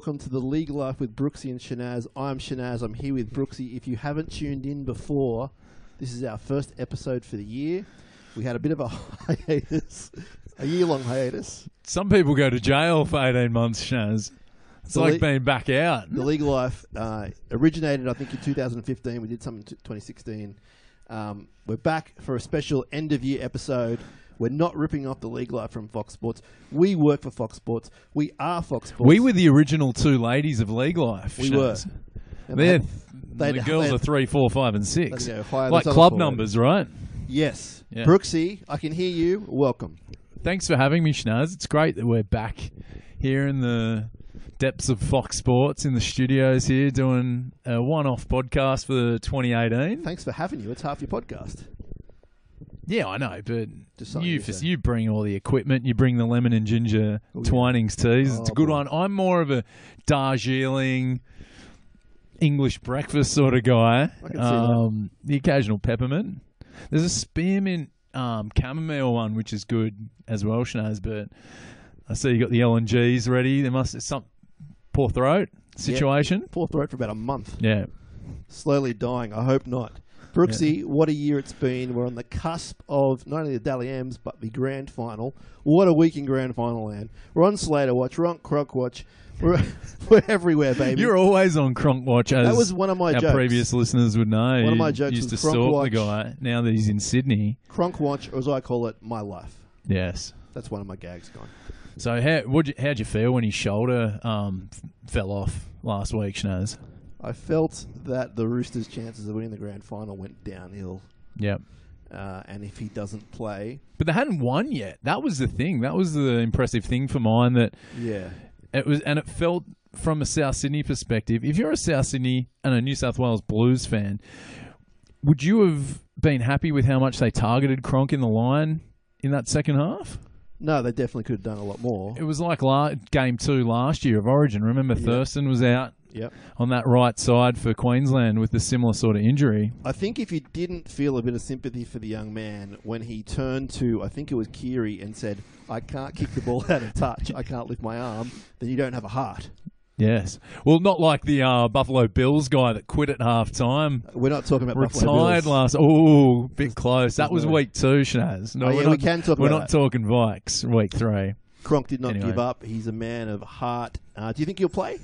welcome to the League Life with Brookesy and Shanaz. I'm Shanaz. I'm here with Brookesy. If you haven't tuned in before, this is our first episode for the year. We had a bit of a hiatus, a year-long hiatus. Some people go to jail for 18 months, Shaz. It's The like le- being back out. The League Life uh, originated, I think, in 2015. We did something in t- 2016. Um, we're back for a special end-of-year episode. We're not ripping off the League Life from Fox Sports. We work for Fox Sports. We are Fox Sports. We were the original two ladies of League Life. We Shaz. were. And They're, they- the girls are three, four, five, and six. Like club numbers, right? Yes. Yeah. Brookesy, I can hear you. Welcome. Thanks for having me, Schnaz. It's great that we're back here in the depths of Fox Sports in the studios here doing a one-off podcast for 2018. Thanks for having you. It's half your podcast. Yeah, I know, but you for, you bring all the equipment. You bring the lemon and ginger Oh, yeah. Twinings teas. it's a Oh, good boy. one. I'm more of a Darjeeling English breakfast sort of guy. I can see that. um, The occasional peppermint. There's a spearmint um, chamomile one which is good as well, Shanaz. But I see you got the L and G's ready. There must be some poor throat situation. Poor throat for about a month. Yeah. Slowly dying. I hope not. Brookesy, what a year it's been. We're on the cusp of not only the Dally M's, but the grand final. What a week in grand final land. We're on Slater Watch. We're on Cronk Watch. We're, we're everywhere, baby. You're always on Cronk Watch, as that was one of my our jokes. previous listeners would know. One of my jokes used to was Cronk stalk Watch. the guy. Now that he's in Sydney, Cronk Watch, or as I call it, my life. yes. That's one of my gags gone. So how would you, how'd you feel when his shoulder um, fell off last week, Schnaz? I felt that the Roosters' chances of winning the grand final went downhill. Yep. Uh, and if he doesn't play, But they hadn't won yet. That was the thing. That was the impressive thing for mine. That yeah, it was, and it felt from a South Sydney perspective. If you're a South Sydney and a New South Wales Blues fan, would you have been happy with how much they targeted Cronk in the line in that second half? no, they definitely could have done a lot more. It was like la- game two last year of Origin. Remember, Yeah. Thurston was out Yep. on that right side for Queensland with a similar sort of injury. I think if you didn't feel a bit of sympathy for the young man when he turned to, I think it was Keary, and said, "I can't kick the ball out of touch. I can't lift my arm," then you don't have a heart. Yes. Well, not like the uh, Buffalo Bills guy that quit at half time. We're not talking about Retired last. Oh, bit close. That was week two, Shanaz. No, Oh, we're yeah, not, we can talk We're not that. talking Vikes. Week three. Cronk did not Anyway. give up. He's a man of heart. Uh, do you think he'll play?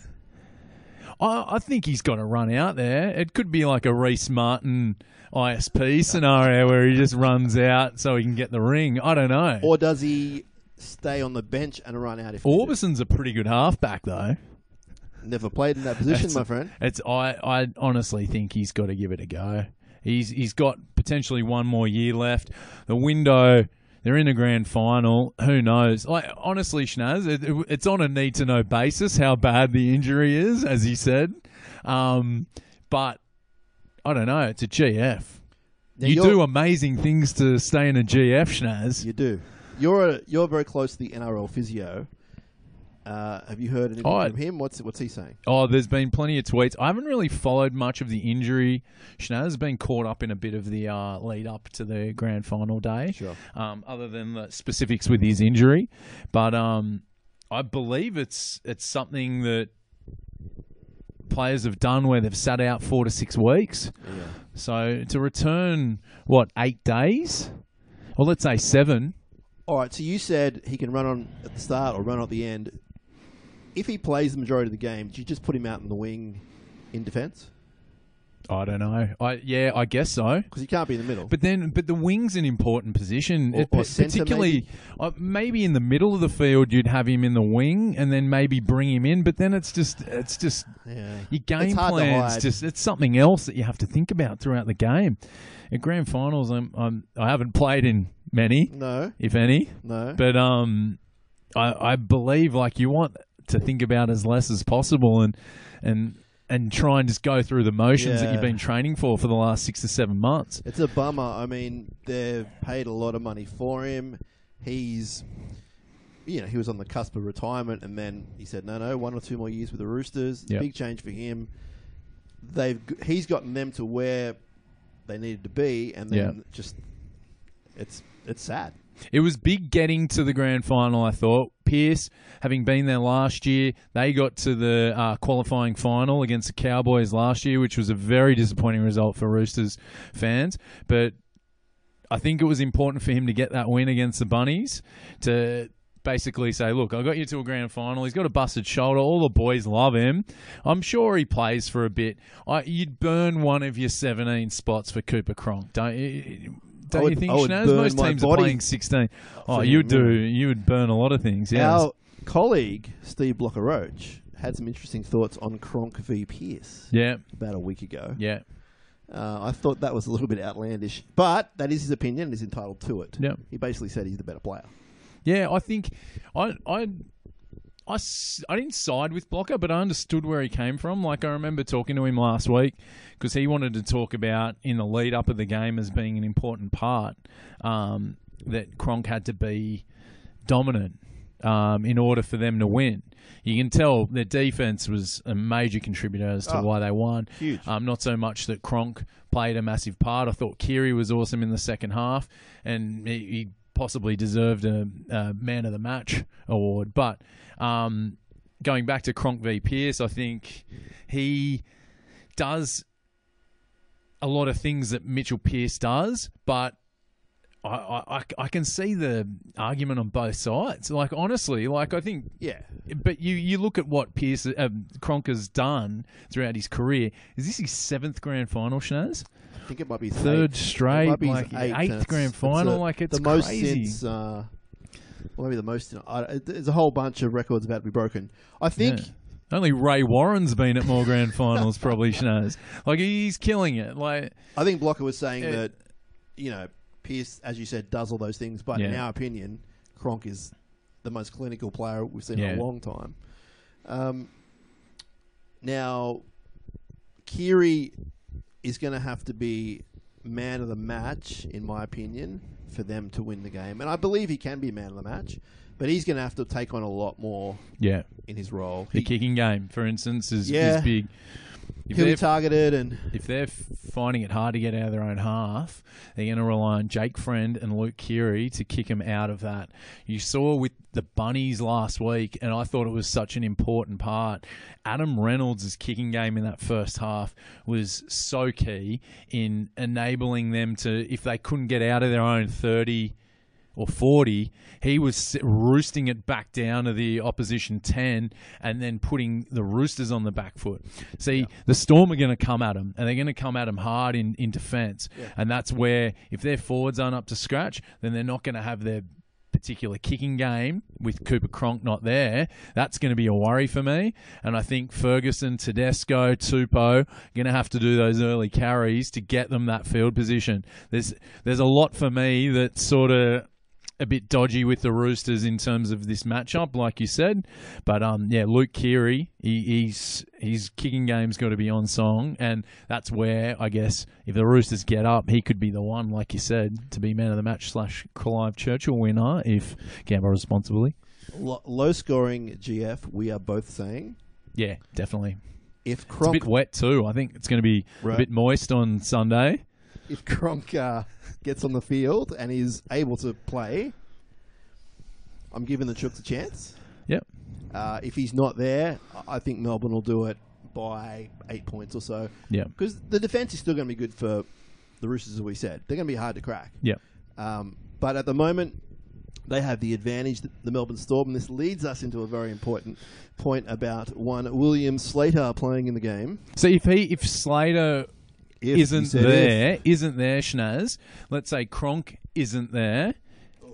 I, I think he's got to run out there. It could be like a Reese Martin ISP scenario where he just runs out so he can get the ring. I don't know. Or does he stay on the bench and run out if? Aubusson's a pretty good halfback, though. Never played in that position, my friend. It's I, I honestly think he's got to give it a go. He's he's got potentially one more year left. The window they're in a grand final. Who knows? Like honestly, Schnaz, it, it- it's on a need to know basis how bad the injury is, as he said. Um, but I don't know. It's a GF. Now, you do amazing things to stay in a GF, Schnaz. You do. You're a, you're very close to the NRL physio. Uh, have you heard anything Oh, from him? What's what's he saying? Oh, there's been plenty of tweets. I haven't really followed much of the injury. Schnaz been caught up in a bit of the uh, lead up to the grand final day. Sure. Um, other than the specifics with his injury, but um, I believe it's it's something that players have done where they've sat out four to six weeks. Yeah. So to return, what eight days? Well, let's say seven. All right. So you said he can run on at the start or run at the end. If he plays the majority of the game, do you just put him out in the wing in defence? I don't know. I yeah, I guess so. Because he can't be in the middle. But then, but the wing's an important position, Or- It- or particularly maybe? uh, maybe in the middle of the field. You'd have him in the wing, and then maybe bring him in. But then it's just, it's just yeah. your game plan's just it's something else that you have to think about throughout the game. At grand finals, I'm, I'm I haven't played in many, No. if any, No. but um, I I believe like you want to think about as less as possible, and and. And try and just go through the motions that Yeah. you've been training for for the last six to seven months. It's a bummer. I mean, they've paid a lot of money for him. He's, you know, he was on the cusp of retirement, and then he said, "No, no, one or two more years with the Roosters. Yep. Big change for him." They've g- he's gotten them to where they needed to be, and then Yeah. just it's it's sad. It was big getting to the grand final, I thought. Pearce, having been there last year, they got to the uh, qualifying final against the Cowboys last year, which was a very disappointing result for Roosters fans. But I think it was important for him to get that win against the Bunnies to basically say, look, I got you to a grand final. He's got a busted shoulder. All the boys love him. I'm sure he plays for a bit. I, you'd burn one of your 17 spots for Cooper Cronk, don't you? Don't would- you think, would Schnaz? Most teams are playing 16. Oh, you him, do. You would burn a lot of things, yes. Our colleague Steve Blocker Roach had some interesting thoughts on Cronk v Pearce yeah, about a week ago. yeah, Uh, I thought that was a little bit outlandish, but that is his opinion. and He's entitled to it. yeah. He basically said he's the better player. Yeah, I think I I I, I didn't side with Blocker, but I understood where he came from. Like I remember talking to him last week because he wanted to talk about in the lead up of the game as being an important part um, that Cronk had to be dominant um, in order for them to win. You can tell their defense was a major contributor as to Oh, why they won. Huge. Um, not so much that Cronk played a massive part. I thought Keary was awesome in the second half, and he, he possibly deserved a, a man of the match award. But um, going back to Cronk v Pearce, I think he does a lot of things that Mitchell Pearce does, but. I, I, I can see the argument on both sides. Like honestly, like I think yeah. but you, you look at what Pearce um, Cronk has done throughout his career. Is this his seventh grand final, Schnaz? I think it might be Third eighth. straight, It like, eighth, eighth and it's- grand it's final, a- like, it's the most crazy. since. Uh, well, maybe the most. I, there's a whole bunch of records about to be broken. I think. Yeah. Only Ray Warren's been at more grand finals, probably Schnaz. Like he's killing it. Like I think Blocker was saying Yeah. that, you know, Pearce, as you said, does all those things, but in our opinion, Cronk is the most clinical player we've seen in a long time. Um, now, Keary is going to have to be man of the match, in my opinion, for them to win the game, and I believe he can be man of the match, but he's going to have to take on a lot more yeah, in his role. the He, kicking game, for instance, is, Yeah. is big. If he'll be targeted, and if they're finding it hard to get out of their own half, they're going to rely on Jake Friend and Luke Keary to kick them out of that. You saw with the Bunnies last week, and I thought it was such an important part. Adam Reynolds' kicking game in that first half was so key in enabling them to, if they couldn't get out of their own 30 or 40, he was roosting it back down to the opposition 10 and then putting the Roosters on the back foot. See, the Storm are going to come at them and they're going to come at them hard in, in defence. And that's where, if their forwards aren't up to scratch, then they're not going to have their particular kicking game with Cooper Cronk not there, that's going to be a worry for me. And I think Ferguson, Tedesco, Tupou going to have to do those early carries to get them that field position. There's there's a lot for me that sort of a bit dodgy with the Roosters in terms of this matchup, like you said. But um, yeah, Luke Keary, he, he's his kicking game's got to be on song, and that's where I guess if the Roosters get up, he could be the one, like you said, to be man of the match slash Clive Churchill winner if gamble responsibly. lo- low scoring GF, we are both saying. Yeah, definitely. If It's a bit wet too. I think it's going to be a bit moist on Sunday. If Cronk uh, gets on the field and is able to play, I'm giving the Chooks a chance. Yep. Uh, if he's not there, I- think Melbourne will do it by eight points or so. Yeah. Because the defence is still going to be good for the Roosters, as we said. They're going to be hard to crack. Yep. Um, but at the moment, they have the advantage, the Melbourne Storm, and this leads us into a very important point about one William Slater playing in the game. So if he if Slater If, isn't there, isn't there, Schnaz? Let's say Cronk isn't there.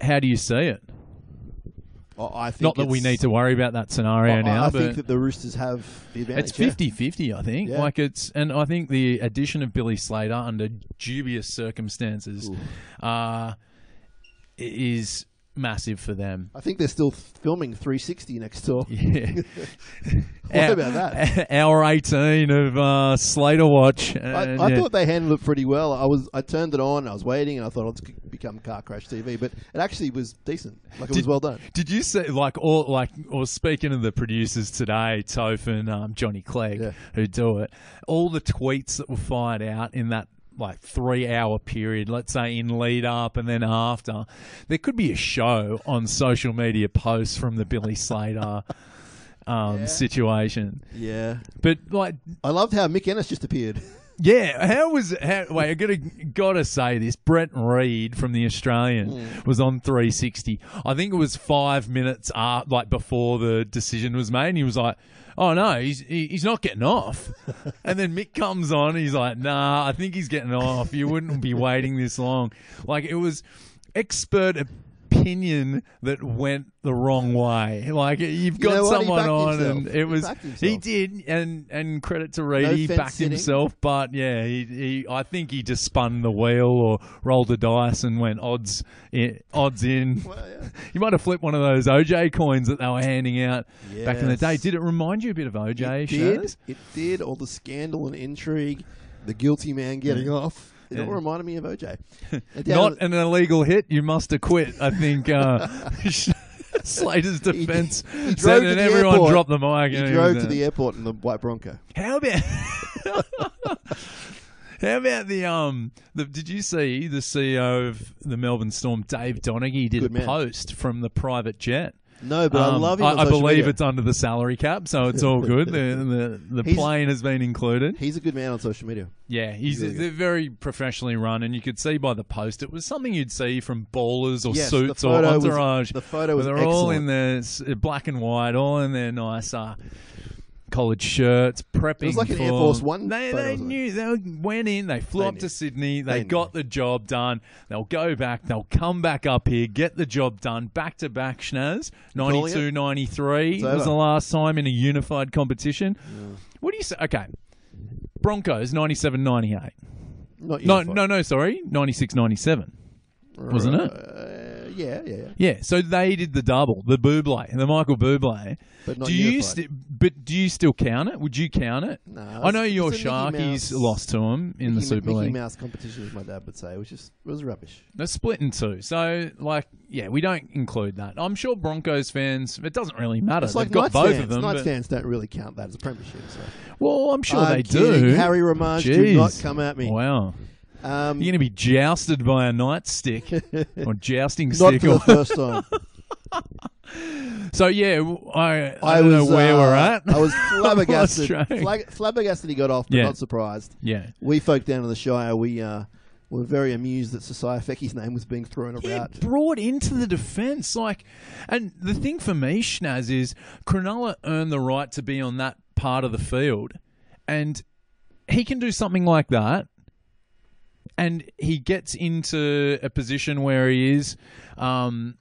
How do you see it? if. I think Not that we need to worry about that scenario I- now, I think that the Roosters have the advantage. it's yeah. 50-50, I think. Yeah. Like it's and I think the addition of Billy Slater under dubious circumstances uh, is massive for them. I think they're still filming 360 next door. Yeah. What Hour- about that? Hour 18 of uh, Slater Watch. I, and, I yeah. thought they handled it pretty well. I was I turned it on, I was waiting, and I thought it'd become car crash TV, but it actually was decent. Like it was well done. Did you see like all like or speaking of the producers today, Toph and um, Johnny Clegg, Yeah. who do it, all the tweets that were fired out in that like three hour period, let's say in lead up and then after, there could be a show on social media posts from the Billy Slater um, Yeah. situation. Yeah. But like, I loved how Mick Ennis just appeared. yeah, how was how, wait? I gotta gotta say this. Brent Read from the Australian Mm. was on 360. I think it was five minutes uh, like before the decision was made. And he was like, "Oh no, he's he, he's not getting off." and then Mick comes on. He's like, "Nah, I think he's getting off. You wouldn't be waiting this long." Like it was expert opinion that went the wrong way. Like you've got know someone on, himself. and it was backed he did, and and credit to Read, No he backed sitting. himself. But yeah, he, he I think he just spun the wheel or rolled the dice and went odds in, odds in. Well, yeah. You might have flipped one of those OJ coins that they were handing out back in the day. Did it remind you a bit of OJ? It did. Shaz? It did. All the scandal and intrigue, the guilty man getting off. It all reminded me of OJ. Not an illegal hit. You must acquit. I think uh, Slater's defense he drove and everyone airport. dropped the mic. he and drove to the airport in the white Bronco. How about How about the um the did you see the CEO of the Melbourne Storm, Dave Donaghy, did a post from the private jet? No, but I Um, love him. I, I believe media. it's under the salary cap, so it's all good. the the, the plane has been included. He's a good man on social media. Yeah, he's really they're very professionally run, and you could see by the post it was something you'd see from ballers or Yes, suits or photo was- entourage. the photo was they're all in their black and white, all in their nice uh, college shirts, prepping. It was like an for, Air Force One They, they knew they went in, they flew They up knew. to Sydney, they, They knew. got the job done. They'll go back, they'll come back up here, get the job done, back to back. Schnaz, calling 92, 93 It's was the last time in a unified competition. What do you say? Okay. Broncos 97 98. Not No, unified. no, no, sorry. 96 97. wasn't it? Yeah, yeah, yeah. Yeah, so they did the double, the Buble, the Michael Buble. But not do you unified. sti- but do you still count it? Would you count it? No, I know it's- your it's a Mickey Sharkies Mouse- lost to them in the Mickey, Super Mickey League. Mouse competition, as my dad would say, which is was rubbish. They're split in two. So, like, yeah, we don't include that. I'm sure Broncos fans, it doesn't really matter. It's They've like got both of them. Knights but- fans don't really count that as a premiership. So. well, I'm sure I'm they kidding. do. Harry Ramage, do Jeez. not come at me. Wow. Um, You're going to be jousted by a nightstick or jousting not stick. for the first time. so, yeah, I don't was know where uh, we're at. I was flabbergasted. Flag, flabbergasted he got off, but Yeah. not surprised. yeah. We folk down in the Shire, we uh, were very amused that Sosaia Feki's name was being thrown Yeah, about. brought into the defence. Like, and the thing for me, Schnaz, is Cronulla earned the right to be on that part of the field, and he can do something like that, and he gets into a position where he is. Um,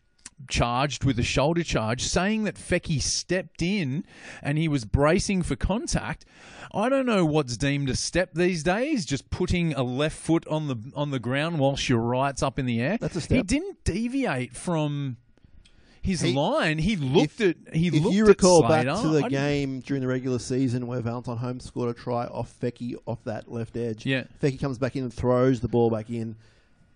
charged with a shoulder charge, saying that Feki stepped in and he was bracing for contact. I don't know what's deemed a step these days. Just putting a left foot on the on the ground whilst your right's up in the air. That's a step. He didn't deviate from his He- line. He looked if- at he If looked you recall back to the game during the regular season where Valentine Holmes scored a try off Feki off that left edge, Yeah. Feki comes back in and throws the ball back in.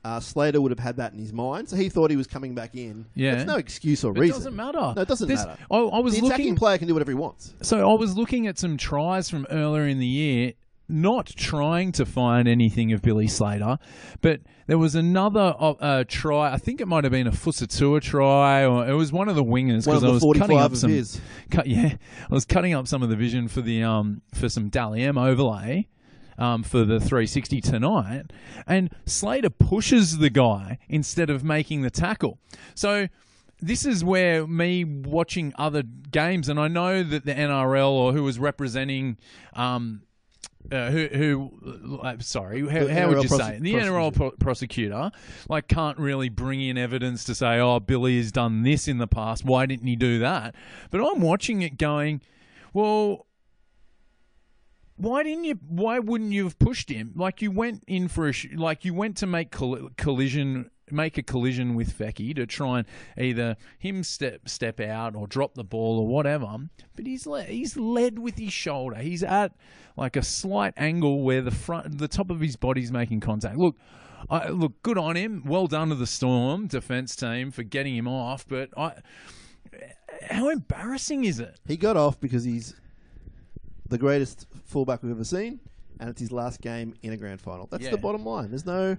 Uh, Slater would have had that in his mind, so he thought he was coming back in. Yeah. There's no excuse or It reason. doesn't matter. No, it doesn't There's- matter. I, I was The attacking looking. player can do whatever he wants. So I was looking at some tries from earlier in the year, not trying to find anything of Billy Slater, but there was another uh, uh, try. I think it might have been a Fusitu'a try, or it was one of the wingers because I was cutting up some. Cut, yeah, I was cutting up some of the vision for the um for some Dally M overlay. Um, for the 360 tonight, and Slater pushes the guy instead of making the tackle. So this is where me watching other games, and I know that the NRL or who was representing, um, uh, who, who, uh, sorry, how, The how would you say it? the NRL prosecutor. pro- prosecutor, like, can't really bring in evidence to say, oh, Billy has done this in the past. Why didn't he do that? But I'm watching it going, well. Why didn't you? Why wouldn't you have pushed him? Like you went in for a, sh- like you went to make coll- collision, make a collision with Feki to try and either him step step out or drop the ball or whatever. But he's le- he's led with his shoulder. He's at like a slight angle where the front, the top of his body's making contact. Look, I, look, good on him. Well done to the Storm defense team for getting him off. But I, how embarrassing is it? He got off because he's the greatest fullback we've ever seen, and it's his last game in a grand final. That's Yeah. the bottom line. There's no.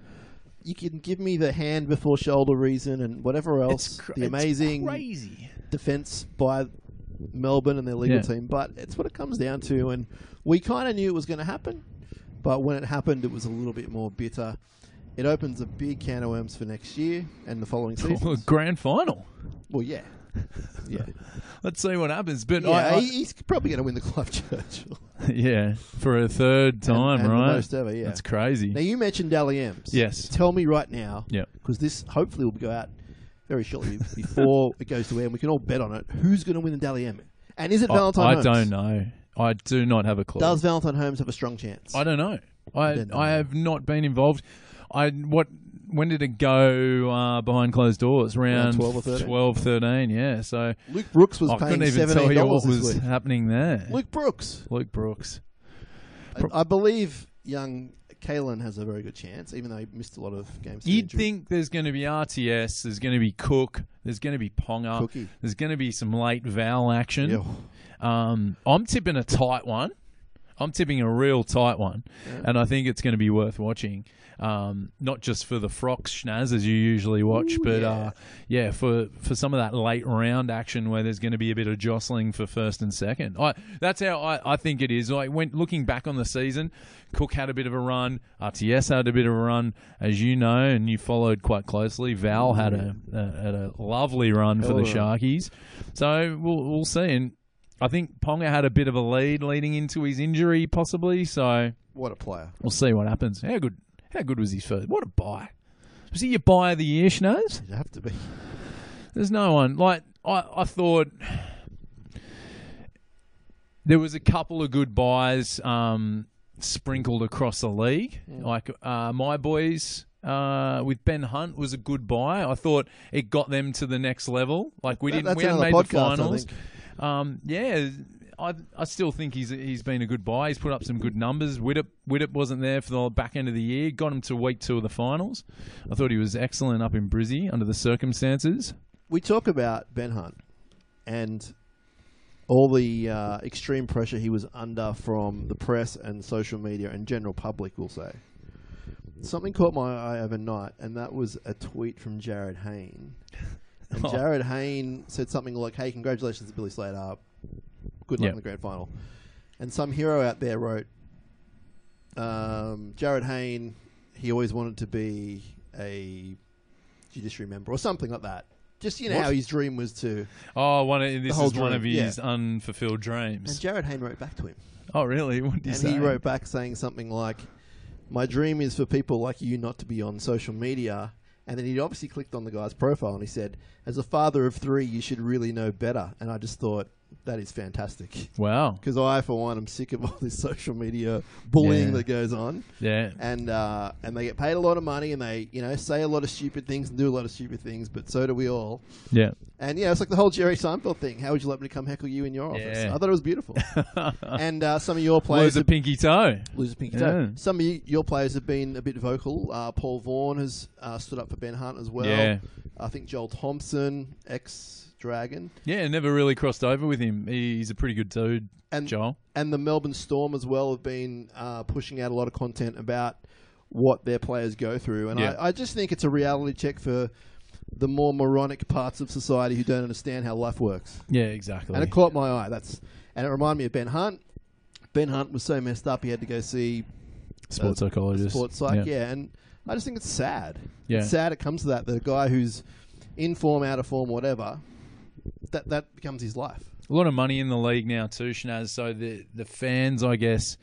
You can give me the hand before shoulder reason and whatever else. cra- the amazing crazy. defense by Melbourne and their legal Yeah. team, but it's what it comes down to. And we kind of knew it was going to happen, but when it happened, it was a little bit more bitter. It opens a big can of worms for next year and the following season. Grand final. well, yeah, yeah, Let's see what happens. But yeah. I, I- he's probably going to win the Clive Churchill yeah, for a third time, and, and the right? most ever. Yeah. That's crazy. now you mentioned Dally M's. Yes. Tell me right now. Yeah. Because this hopefully will go out very shortly before it goes to air, and we can all bet on it. Who's going to win the Dally M? And is it I, Valentine? I Holmes? don't know. I do not have a clue. Does Valentine Holmes have a strong chance? I don't know. I don't know. I have not been involved. I what when did it go uh, behind closed doors? Around 12 or 13? 12, 13, yeah. So Luke Brooks was I paying couldn't even tell seventeen you dollars what this was week. happening there. Luke, Brooks. Luke Brooks. Brooks. I, I believe young Kalyn has a very good chance, even though he missed a lot of games. to You'd injury. think there's going to be RTS, there's going to be Cook, there's going to be Ponga, Cookie. there's going to be some late Val action. Yeah. Um, I'm tipping a tight one. I'm tipping a real tight one, and I think it's going to be worth watching. Um, not just for the frocks schnaz as you usually watch, Ooh, but yeah. uh, yeah, for for some of that late round action where there's going to be a bit of jostling for first and second. I, that's how I, I think it is. Like when looking back on the season, Cook had a bit of a run, RTS had a bit of a run, as you know, and you followed quite closely. Val had a, a had a lovely run for Hell the of a run. Sharkies, so we'll we'll see. And I think Ponga had a bit of a lead leading into his injury, possibly. So What a player! we'll see what happens. How good? How good was his first? What a buy! Was he your buy of the year, Schnaz? You have to be. There's no one like I. I thought there was a couple of good buys um, sprinkled across the league. Like uh, my boys uh, with Ben Hunt was a good buy. I thought it got them to the next level. Like we That- didn't, we hadn't another made the podcast, I finals. Um, yeah, I I still think he's he's been a good buy. He's put up some good numbers. Widdop Widdop wasn't there for the back end of the year. Got him to week two of the finals. I thought he was excellent up in Brizzy under the circumstances. We talk about Ben Hunt and all the uh, extreme pressure he was under from the press and social media and general public. We'll say something caught my eye overnight, and that was a tweet from Jarryd Hayne. And Oh. Jarryd Hayne said something like, "Hey, congratulations, to Billy Slater. Good luck Yep. in the grand final." And some hero out there wrote, um, "Jarryd Hayne, he always wanted to be a judiciary member or something like that." Just you know What? how his dream was to. Oh, one of, this is one of his yeah. unfulfilled dreams. And. Jarryd Hayne wrote back to him, Oh, really? What did he and say? he wrote back saying something like, "My dream is for people like you not to be on social media." And then he obviously clicked on the guy's profile and he said, "As a father of three, you should really know better." And I just thought that is fantastic Wow. because I, for one, am sick of all this social media bullying Yeah. that goes on. Yeah. and uh, and they get paid a lot of money, and they you know say a lot of stupid things and do a lot of stupid things, but so do we all. Yeah. And yeah, it's like the whole Jerry Seinfeld thing. How would you like me to come heckle you in your office? Yeah. I thought it was beautiful. and uh, some of your players, Lose a have, pinky toe. lose a pinky Yeah. toe. Some of you, your players have been a bit vocal. Uh, Paul Vaughan has uh, stood up for Ben Hunt as well. Yeah. I think Joel Thompson, ex Dragon, Yeah, never really crossed over with him. He's a pretty good dude, and Joel. and the Melbourne Storm as well have been uh, pushing out a lot of content about what their players go through, and Yeah. I, I just think it's a reality check for the more moronic parts of society who don't understand how life works. Yeah, exactly. And it caught my eye. That's and it reminded me of Ben Hunt. Ben Hunt was so messed up he had to go see Sports a psychologist. sports psych. Yeah. Yeah. and I just think it's sad. Yeah. It's sad it comes to that. The guy who's in form, out of form, whatever, that that becomes his life. a lot of money in the league now too, Shanaz. So the the fans, I guess,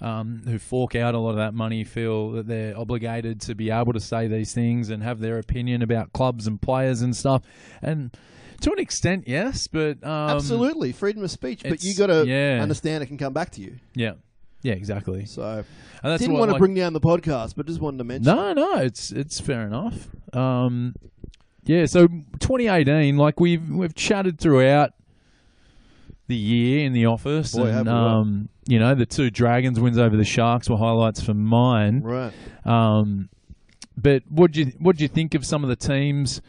um, who fork out a lot of that money, feel that they're obligated to be able to say these things and have their opinion about clubs and players and stuff. And to an extent, yes, but um, Absolutely, freedom of speech, but you got to yeah. understand it can come back to you. yeah, yeah, exactly. So And that's didn't what, want to like- bring down the podcast, but just wanted to mention. No, no, it's it's fair enough. Um, yeah, so 2018, like we've we've chatted throughout the year in the office, Boy, and um, you know the two Dragons wins over the Sharks were highlights for mine. Right. Um, but what do you what do you think of some of the teams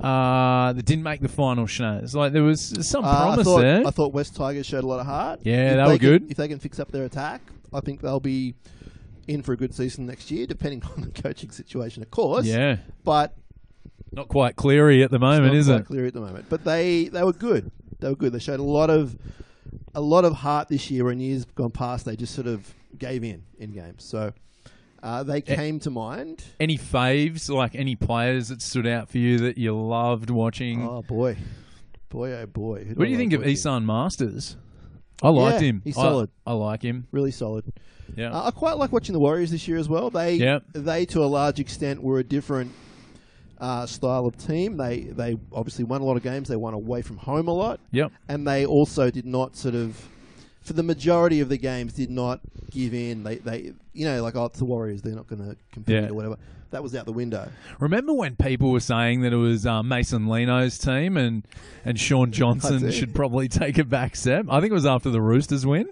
uh, that didn't make the final? Schnaz? Like there was some Uh, I promise thought there. I thought West Tigers showed a lot of heart. Yeah, If they were can- good. If they can fix up their attack, I think they'll be in for a good season next year, depending on the coaching situation, of course. Yeah, But not quite cleary at the moment, not is quite it? clear at the moment. But they they were good. They were good. They showed a lot of a lot of heart this year. When years gone past, they just sort of gave in in games. So uh, they came to mind. Any faves, like any players that stood out for you that you loved watching? Oh boy, boy, oh boy. Who what do I you think of watching? Esan Marsters? I liked Yeah, him. he's I- solid. I, like him. Really solid. Yeah. Uh, I quite like watching the Warriors this year as well. They Yep. they to a large extent were a different uh, style of team. They they obviously won a lot of games. They won away from home a lot, yep. and they also did not sort of, for the majority of the games, did not give in. They they you know like oh it's the Warriors. They're not going to compete Yeah. or whatever. That was out the window. Remember when people were saying that it was uh, Mason Lino's team and and Shaun Johnson should probably take a back step? I think it was after the Roosters win.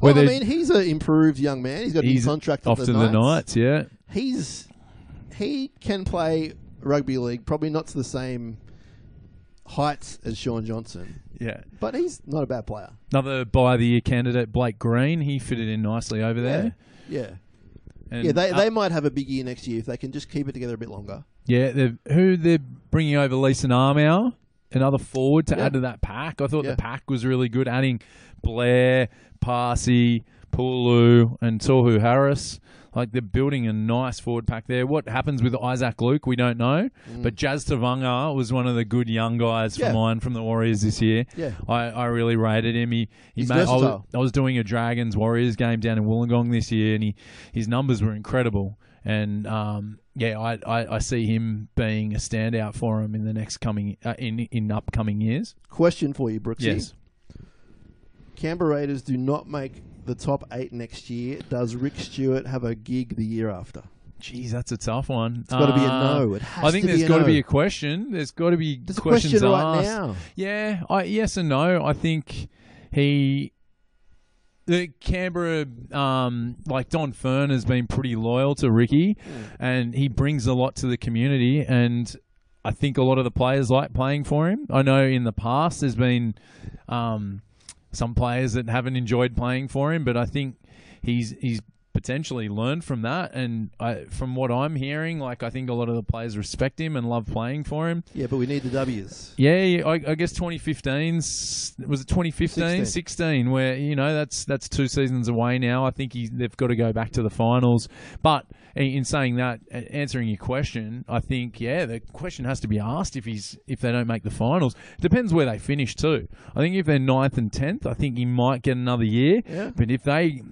Well, I mean, he's an improved young man. He's got a He's contract off with to the the Knights. Knights. Yeah. He's he can play rugby league, probably not to the same heights as Shaun Johnson, Yeah. but he's not a bad player. Another by the year candidate, Blake Green. He fitted in nicely over there. Yeah. And, Yeah, they, they might have a big year next year if they can just keep it together a bit longer. yeah. they've- Who they're bringing over? Leeson Armour, another forward to Yeah. add to that pack. I thought Yeah. the pack was really good, adding Blair, Paasi, Pulu, and Tohu Harris. Like they're building a nice forward pack there. What happens with Isaac Luke, we don't know. But Jazz Tevaga was one of the good young guys for Mm. Yeah. mine from the Warriors this year. Yeah. I, I really rated him. He, he He's made, I, was. I was doing a Dragons Warriors game down in Wollongong this year, and he his numbers were incredible. And um, yeah, I, I, I see him being a standout for him in the next coming uh, in in upcoming years. Question for you, Brookesy. Yes. Canberra Raiders do not make the top eight next year. Does Rick Stuart have a gig the year after? Geez, that's a tough one. It's got to be a Uh, no. It has I think to there's got to no. be a question. There's got to be There's questions question right asked. now. Yeah, I, yes and no. I think he, the Canberra, um, like Don Fern has been pretty loyal to Ricky, and he brings a lot to the community. And I think a lot of the players like playing for him. I know in the past there's been um, some players that haven't enjoyed playing for him, but I think he's he's potentially learn from that. And I, from what I'm hearing, like I think a lot of the players respect him and love playing for him. Yeah, but we need the W's. Yeah, yeah, I, I guess 2015 was it 2015, 16. 16. where you know that's that's two seasons away now. I think he, they've got to go back to the finals. But in in saying that, answering your question, I think yeah, the question has to be asked if he's if they don't make the finals. Depends where they finish too. I think if they're ninth and tenth, I think he might get another year. Yeah. But if they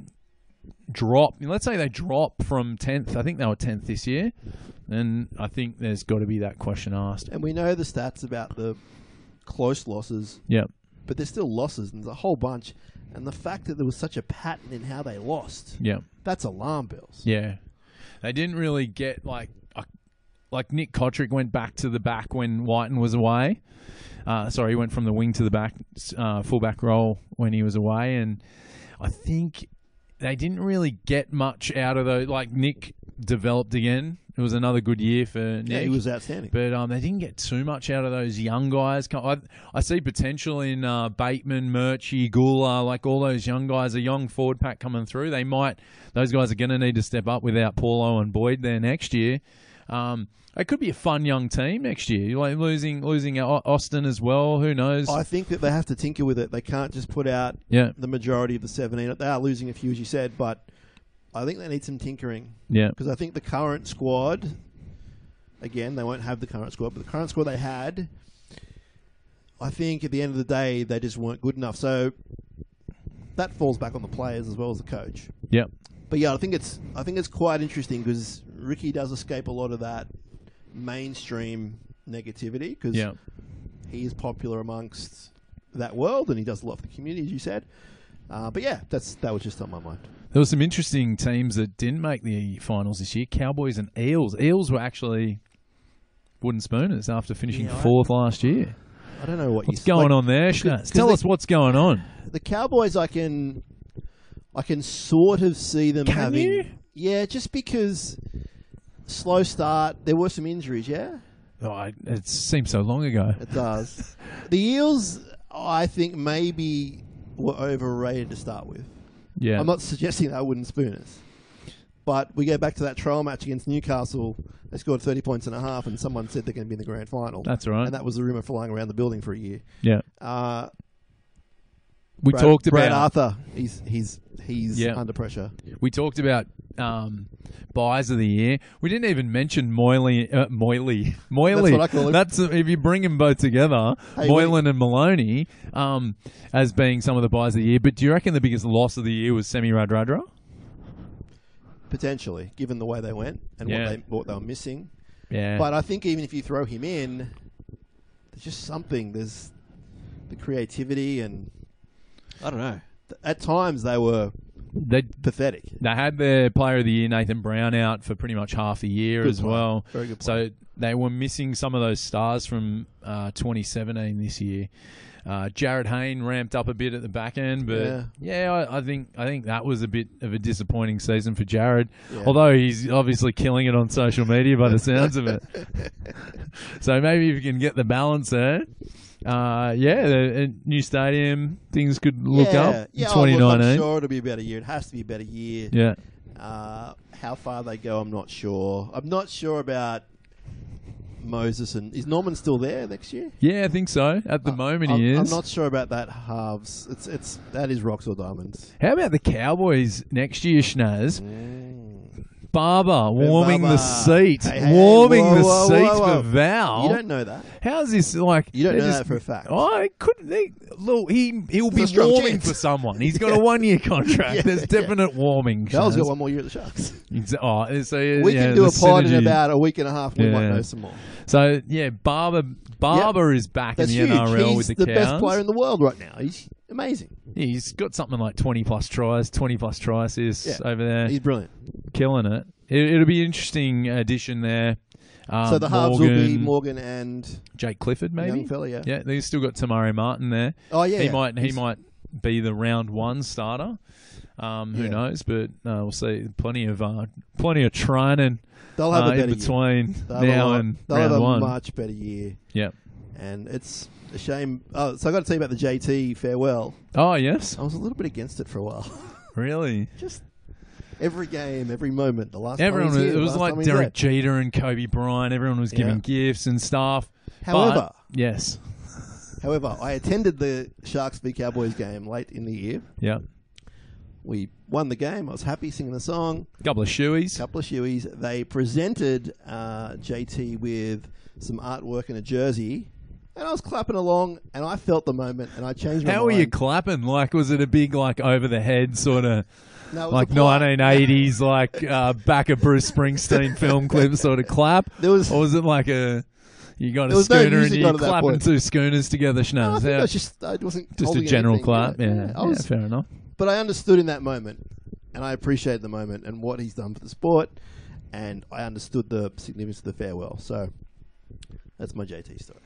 drop, let's say they drop from tenth, I think they were tenth this year. Then I think there's got to be that question asked. And we know the stats about the close losses, Yep. but there's still losses, and there's a whole bunch. And the fact that there was such a pattern in how they lost, Yep. that's alarm bells. Yeah, they didn't really get like like Nick Cotric went back to the back when Wighton was away. Uh, sorry, he went from the wing to the back uh, fullback role when he was away, and I think they didn't really get much out of those. Like Nick developed again. It was another good year for Nick. Yeah, he was outstanding. But um, they didn't get too much out of those young guys. I, I see potential in uh, Bateman, Murchie, Guler, like all those young guys, a young forward pack coming through. They might, those guys are going to need to step up without Paulo and Boyd there next year. Um, it could be a fun young team next year. Like losing losing Austin as well. Who knows? I think that they have to tinker with it. They can't just put out yeah, the majority of the 17. They are losing a few, as you said, but I think they need some tinkering yeah, because I think the current squad, again, they won't have the current squad, but the current squad they had, I think at the end of the day, they just weren't good enough. So that falls back on the players as well as the coach. yeah, But yeah, I think it's I think it's quite interesting because Ricky does escape a lot of that mainstream negativity because yeah. he is popular amongst that world and he does a lot for the community, as you said. Uh, but yeah, that's that was just on my mind. There were some interesting teams that didn't make the finals this year. Cowboys and Eels. Eels were actually wooden spooners after finishing Yeah, fourth last year. I don't know what What's going like, on there, because Tell us what's going on. The Cowboys, I can, I can sort of see them Can having. you? Yeah, just because slow start. There were some injuries. Yeah, Oh, I, it seems so long ago. it does. the Eels, I think, maybe were overrated to start with. Yeah. I'm not suggesting they wouldn't spoon us. But we go back to that trial match against Newcastle. They scored 30 points and a half, and someone said they're going to be in the grand final. That's right. And that was the rumour flying around the building for a year. yeah. Uh, We Brad, talked Brad about Arthur. He's he's he's Yeah. under pressure. we talked about um, buys of the year. We didn't even mention Moyley. Uh, Moyley. Moyley. That's what I call him. That's if you bring them both together, Hey, Moylan and Maloney, um, as being some of the buys of the year. But do you reckon the biggest loss of the year was Semi Radradra? Potentially, given the way they went and Yeah. what they what they were missing. Yeah. But I think even if you throw him in, there's just something. There's the creativity and I don't know. At times they were they pathetic. they had their player of the year Nathan Brown out for pretty much half the year Good as player. well. Very good So they were missing some of those stars from uh, 2017 this year. Uh, Jarryd Hayne ramped up a bit at the back end, but Yeah. yeah, I, I think I think that was a bit of a disappointing season for Jared. Yeah. Although he's obviously killing it on social media by the sounds of it. so maybe if you can get the balance there, uh, yeah, the, a new stadium, things could look yeah. up Yeah, in oh, look, 2019. I'm sure it'll be about a better year. It has to be about a better year. Yeah, Uh, how far they go, I'm not sure. I'm not sure about Moses and is Norman still there next year? yeah, I think so. At the moment, I'm, he is. I'm not sure about that halves. It's it's that is rocks or diamonds. How about the Cowboys next year, Schnaz? Mm. Barba warming the seat, Hey, hey, warming whoa, the whoa, seat whoa, whoa. for Val. You don't know that. How's this like? You don't they're know that for a fact. I couldn't. They, look, he he'll be There's a strong warming chance. for someone. He's got a one year contract. Yeah, There's yeah. definite warming. Val's got one more year at the Sharks. Exa- Oh, so, We yeah, can do the a pod in synergy. about a week and a half. We might Yeah. know some more. So yeah, Barba Barba is back That's in the huge. NRL He's with the, the Cows. best player in the world right now. He's amazing. He's got something like twenty plus tries, twenty plus try assists Yeah. over there. He's brilliant. Killing it. it it'll be an interesting addition there. Um, so the halves will be Morgan, Morgan and Jake Clifford, maybe. young fella. Yeah. Yeah, they've still got Te Maire Martin there. Oh yeah. he yeah. might he He's- might be the round one starter. Um, who Yeah. knows? But uh, we'll see. Plenty of uh, plenty of training They'll have uh, a better in year. between have a now and they'll have a one. much better year. Yeah. And it's a shame. Oh, so I got to tell you about the JT farewell. Oh yes, I was a little bit against it for a while. really. Just every game, every moment. The last Everyone was, here, it was like Derek. Jeter and Kobe Bryant. Everyone was giving Yeah. gifts and stuff. However, But- yes, however, I attended the Sharks v Cowboys game late in the year. yeah. We won the game. I was happy singing the song. Couple of shoeies. couple of shoeies. They presented uh, JT with some artwork and a jersey, and I was clapping along, and I felt the moment, and I changed my How were you clapping? Like, was it a big, like, over the head sort of, No, like 1980s, like uh, back of Bruce Springsteen film clip sort of clap? There was. Or was it like a, you got a was no schooner and you on at that clapping two schooners together, No, I Schnaz? think I was just. I wasn't just a general anything, clap? you know. Yeah, I yeah, was, fair enough. but I understood in that moment, and I appreciated the moment and what he's done for the sport, and I understood the significance of the farewell. So that's my JT story.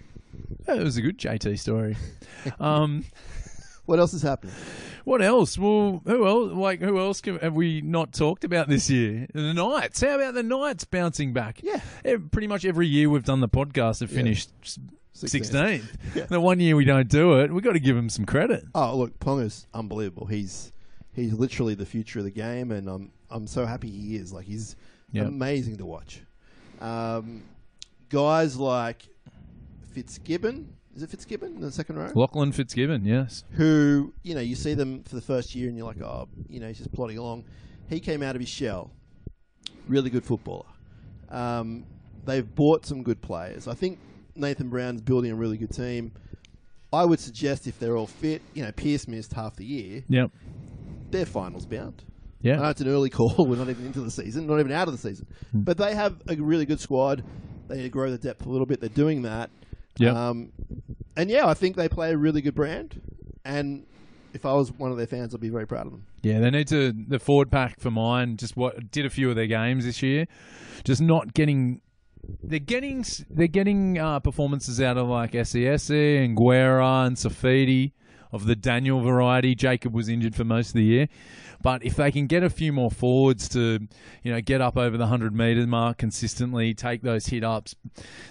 Yeah, it was a good JT story. um, What else is happening? What else? Well, who else? Like, who else can, have we not talked about this year? The Knights. How about the Knights bouncing back? Yeah, Eh, Pretty much every year we've done the podcast have finished 16. 16th. Yeah. The one year we don't do it, we've got to give him some credit. Oh, look, Ponga's unbelievable. He's he's literally the future of the game, and I'm I'm so happy he is. Like he's Yep. amazing to watch. Um, guys like Fitzgibbon, is it Fitzgibbon in the second row? Lachlan Fitzgibbon, yes. Who you know you see them for the first year, and you're like, oh, you know, he's just plodding along. He came out of his shell. Really good footballer. Um, they've bought some good players. I think Nathan Brown's building a really good team. I would suggest if they're all fit, you know, Pearce missed half the year Yep. they're finals bound. I Yeah. know it's an early call. We're not even into the season, not even out of the season. Hmm. But they have a really good squad. They need to grow the depth a little bit. They're doing that. Yep. Um, and yeah, I think they play a really good brand. And if I was one of their fans, I'd be very proud of them. Yeah, they need to the forward pack for mine. Just what did a few of their games this year, just not getting. They're getting they're getting uh, performances out of like SESE and Guerra and Saifiti. Of the Daniel variety. Jacob was injured for most of the year. But if they can get a few more forwards to, you know, get up over the 100 metre mark consistently, take those hit ups,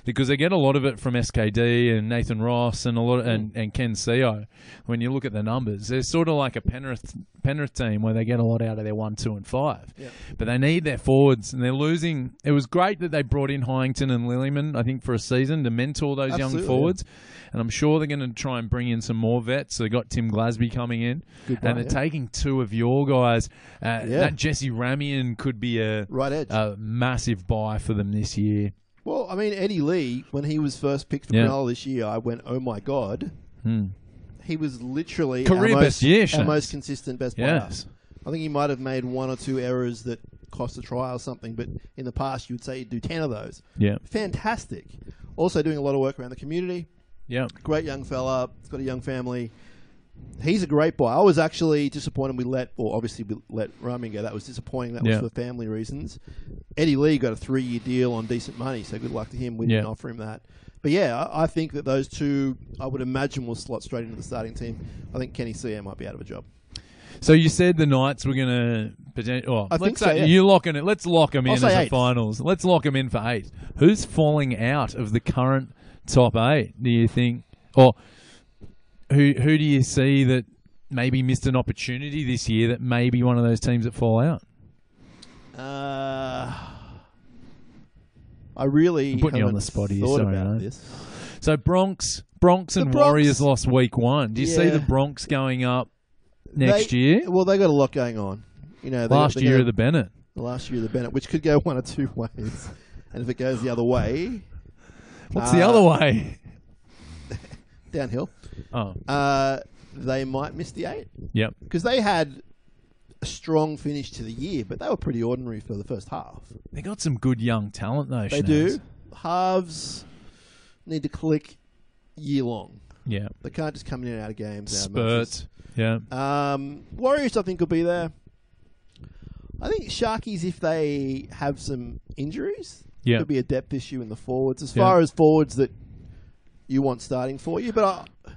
because they get a lot of it from SKD and Nathan Ross and a lot and, mm. and Ken Sio. When you look at the numbers, they're sort of like a Penrith Penrith team where they get a lot out of their one, two, and five. Yeah. But they need their forwards, and they're losing. It was great that they brought in Heighington and Lillyman, I think, for a season to mentor those young forwards. And I'm sure they're going to try and bring in some more vets. They got Tim Glasby coming in, Good and they're yeah. taking two of your guys. Uh, Yeah. That Jesse Ramien could be a, Right edge. a massive buy for them this year. well, I mean, Eddie Lee, when he was first picked for Yeah. This year, I went, oh my God. Hmm. He was literally Career our best most, year, our most consistent best player. Yes. I think he might have made one or two errors that cost a try or something, but in the past you would say he'd do 10 of those. Yeah. Fantastic. Also doing a lot of work around the community. Yeah. Great young fella. He's got a young family. He's a great boy. I was actually disappointed we let, or obviously we let Ramien go. That was disappointing. That Yeah. was for family reasons. Eddie Lee got a three-year deal on decent money, so good luck to him. We didn't offer him that. But yeah, I, I think that those two, I would imagine, will slot straight into the starting team. I think Kenny CM might be out of a job. So you said the Knights were going to. Oh, I let's think so, say yeah. you locking it. Let's lock them in I'll as say a finals. Let's lock them in for eight. Who's falling out of the current top eight? Do you think, or who who do you see that maybe missed an opportunity this year that may be one of those teams that fall out? Uh, I really I'm putting you on the spot here, Thought sorry, about mate. this. So Broncs, Broncs and Broncs- Warriors lost week one. Do you see the Broncs going up next They- year? Well, they got a lot going on. You know, they Last they year of the Bennett. the last year of the Bennett, which could go one or two ways. And if it goes the other way, What's the Uh, other way? Downhill, Oh, uh, they might miss the eight yep. because they had a strong finish to the year, but they were pretty ordinary for the first half. They got some good young talent though. They do. Halves need to click year long. Yeah. They can't just come in and out of games. out of matches. Spurt. Yeah. Um, Warriors, I think, will be there. I think Sharkies, if they have some injuries, Yeah. could be a depth issue in the forwards. As Yeah. far as forwards that you want starting for you, but I,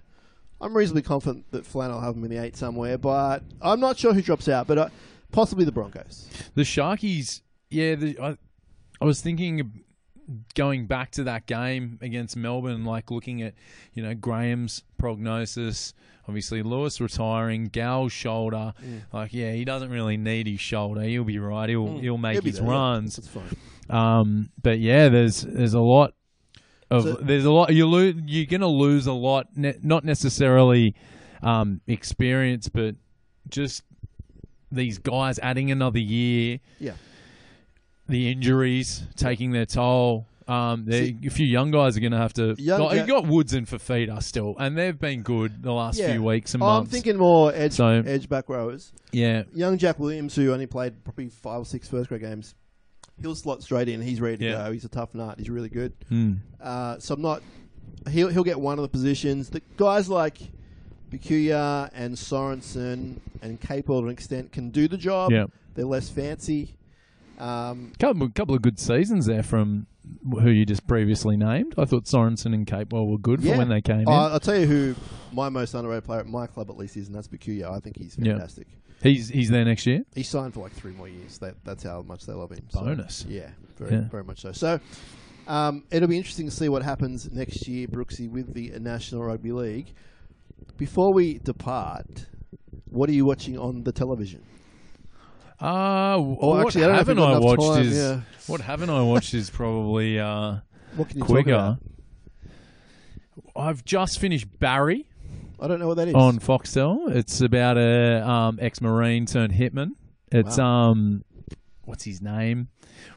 I'm reasonably confident that Flan will have them in the eight somewhere. But I'm not sure who drops out, but uh, possibly the Broncos. The Sharkies, yeah, the, I, I was thinking going back to that game against Melbourne, like looking at, you know, Graham's prognosis. Obviously, Lewis retiring, Gal's shoulder. Like, yeah, he doesn't really need his shoulder. He'll be right. He'll he'll make He'll his runs. That's fine. Um, but yeah, there's there's a lot of So- there's a lot you lose. You're gonna lose a lot, ne- not necessarily um, experience, but just these guys adding another year. Yeah. The injuries taking their toll. Um, See- a few young guys are going to have to. Young Like, Ja- you got Woods and Fifita still, and they've been good the last Yeah. few weeks and Oh, I'm thinking more edge, So- edge back rowers. yeah, Young Jack Williams, who only played probably five or six first grade games, he'll slot straight in. He's ready to Yeah. go. He's a tough nut. He's really good. Hmm. Uh, so I'm not. He'll he'll get one of the positions. The guys like Bukuya and Sorensen and Capewell to an extent can do the job. yeah. They're less fancy. Um, Couple, a couple of good seasons there from who you just previously named. I thought Sorensen and Capewell were good yeah. for when they came Oh, in. I'll tell you who my most underrated player at my club at least is, and that's Bukuya. I think he's fantastic. He's he's there next year. He signed for like three more years. That, that's how much they love him. So, Bonus. yeah, very Yeah. very much so. So um, it'll be interesting to see what happens next year, Brookesy, with the National Rugby League. Before we depart, what are you watching on the television? Uh, w- Oh, what actually, I don't know if haven't got I enough watched time, is yeah. what haven't I watched is probably uh, What can you talk quicker. about? I've just finished Barry I don't know what that is. on Foxtel. It's about a um, ex-marine turned hitman. It's um, what's his name?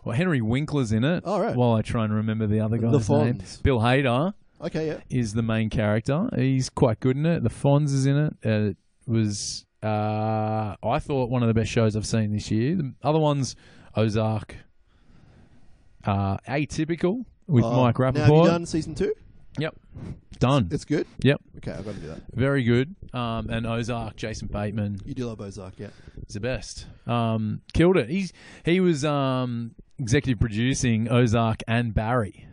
Well, Henry Winkler's in it. Oh, right. While I try and remember the other The guy's name, Fonz. Bill Hader. Okay, yeah. is the main character. He's quite good in it. The Fonz is in it. Uh, it was uh, I thought one of the best shows I've seen this year. The other ones, Ozark, uh, Atypical with Oh, Mike Now, have you Rappaport. done season two? Yep, done. It's good. Yep, Okay, I've got to do that. very good. Um, and Ozark, Jason Bateman You do love Ozark, yeah. is the best. Um, killed it. He's he was um, executive producing Ozark and Barry.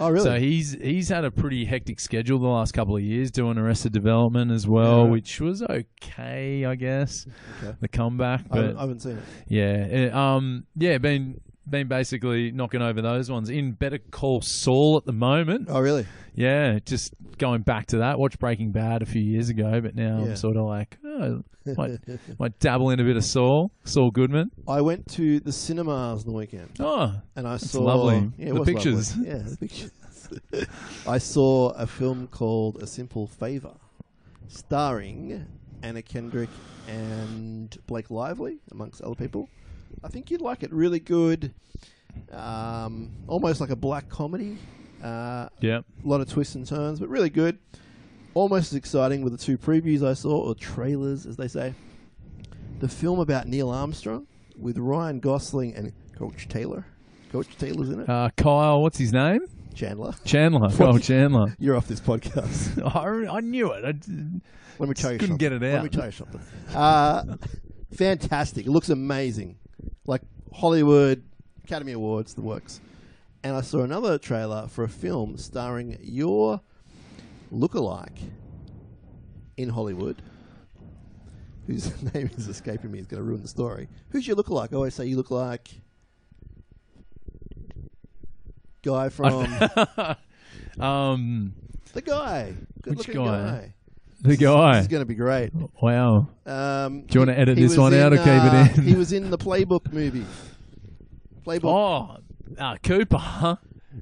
Oh, really? So he's he's had a pretty hectic schedule the last couple of years, doing Arrested Development as well, Yeah. which was okay, I guess. Okay. The comeback, I, haven't, but I haven't seen it. yeah, um, yeah, been been basically knocking over those ones. In Better Call Saul at the moment, Oh, really? yeah, just going back to that. Watched Breaking Bad a few years ago, but now Yeah. I'm sort of like, oh, might might dabble in a bit of Saul, Saul Goodman. I went to the cinemas on the weekend, Oh, and I saw lovely. Yeah, it The was pictures. lovely. Yeah, the pictures. I saw a film called A Simple Favor, starring Anna Kendrick and Blake Lively, amongst other people. I think you'd like it. Really good, um, almost like a black comedy. Uh, yeah. a lot of twists and turns, but really good. Almost as exciting with the two previews I saw, or trailers, as they say. The film about Neil Armstrong with Ryan Gosling and Coach Taylor. Coach Taylor's in it. Uh, Kyle, what's his name? Chandler. Chandler. Oh, Chandler. You're off this podcast. I, I knew it. I Let me tell you Couldn't something. get it out. Let me tell you something. Uh, fantastic. It looks amazing. Like Hollywood, Academy Awards, the works. And I saw another trailer for a film starring your lookalike in Hollywood, whose name is escaping me. Is going to ruin the story. Who's your lookalike? I always say you look like guy from um, the guy. Good Which looking guy? guy. The This guy. is going to be great. Wow. Um, Do you wanna edit this one out or in, keep it uh, in? He was in the Playbook movie. Playbook. Oh, uh, Cooper. Huh?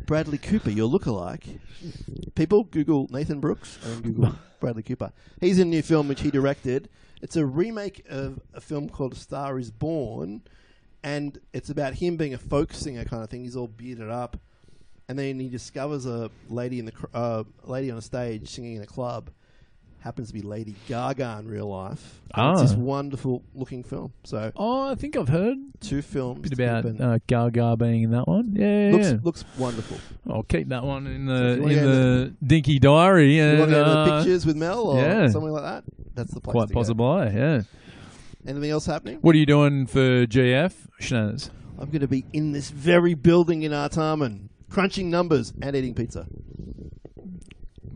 Bradley Cooper, your lookalike. People Google Nathan Brookes and Google Bradley Cooper. He's in a new film which he directed. It's a remake of a film called A Star Is Born, and it's about him being a folk singer kind of thing. He's all bearded up, and then he discovers a lady in the cr- uh, lady on a stage singing in a club. Happens to be Lady Gaga in real life. And It's Ah. this wonderful looking film. So Oh, I think I've heard two films. A bit about uh, Gaga being in that one. Yeah, looks yeah. looks wonderful. I'll keep that one in the wanna in the Dinky Diary. You And, want to uh, the pictures with Mel or yeah. something like that? That's the place. quite go. possibly, yeah. Anything else happening? What are you doing for GF, Schnaz? I'm going to be in this very building in Artarmon, crunching numbers and eating pizza.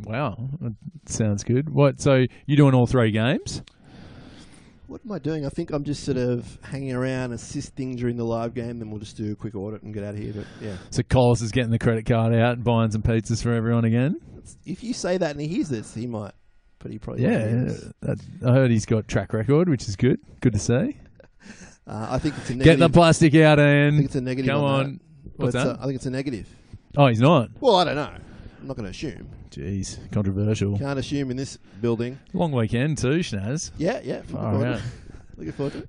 Wow, that sounds good. What? So you're doing all three games? What am I doing? I think I'm just sort of hanging around, assisting during the live game. Then we'll just do a quick audit and get out of here. But yeah, So Collis is getting the credit card out and buying some pizzas for everyone again. if you say that and he hears this, he might. But he probably Yeah, won't hear this. that, I heard he's got track record, which is good. Good to see. Uh, I think it's a Get negative. the plastic out, I think and it's a negative. Come on. on. What's that? uh, I think it's a negative. oh, he's not. Well, I don't know. I'm not going to assume. Jeez, controversial. Can't assume in this building. Long weekend too, Schnaz. Yeah, yeah. Looking Far forward, out. to, looking forward to it.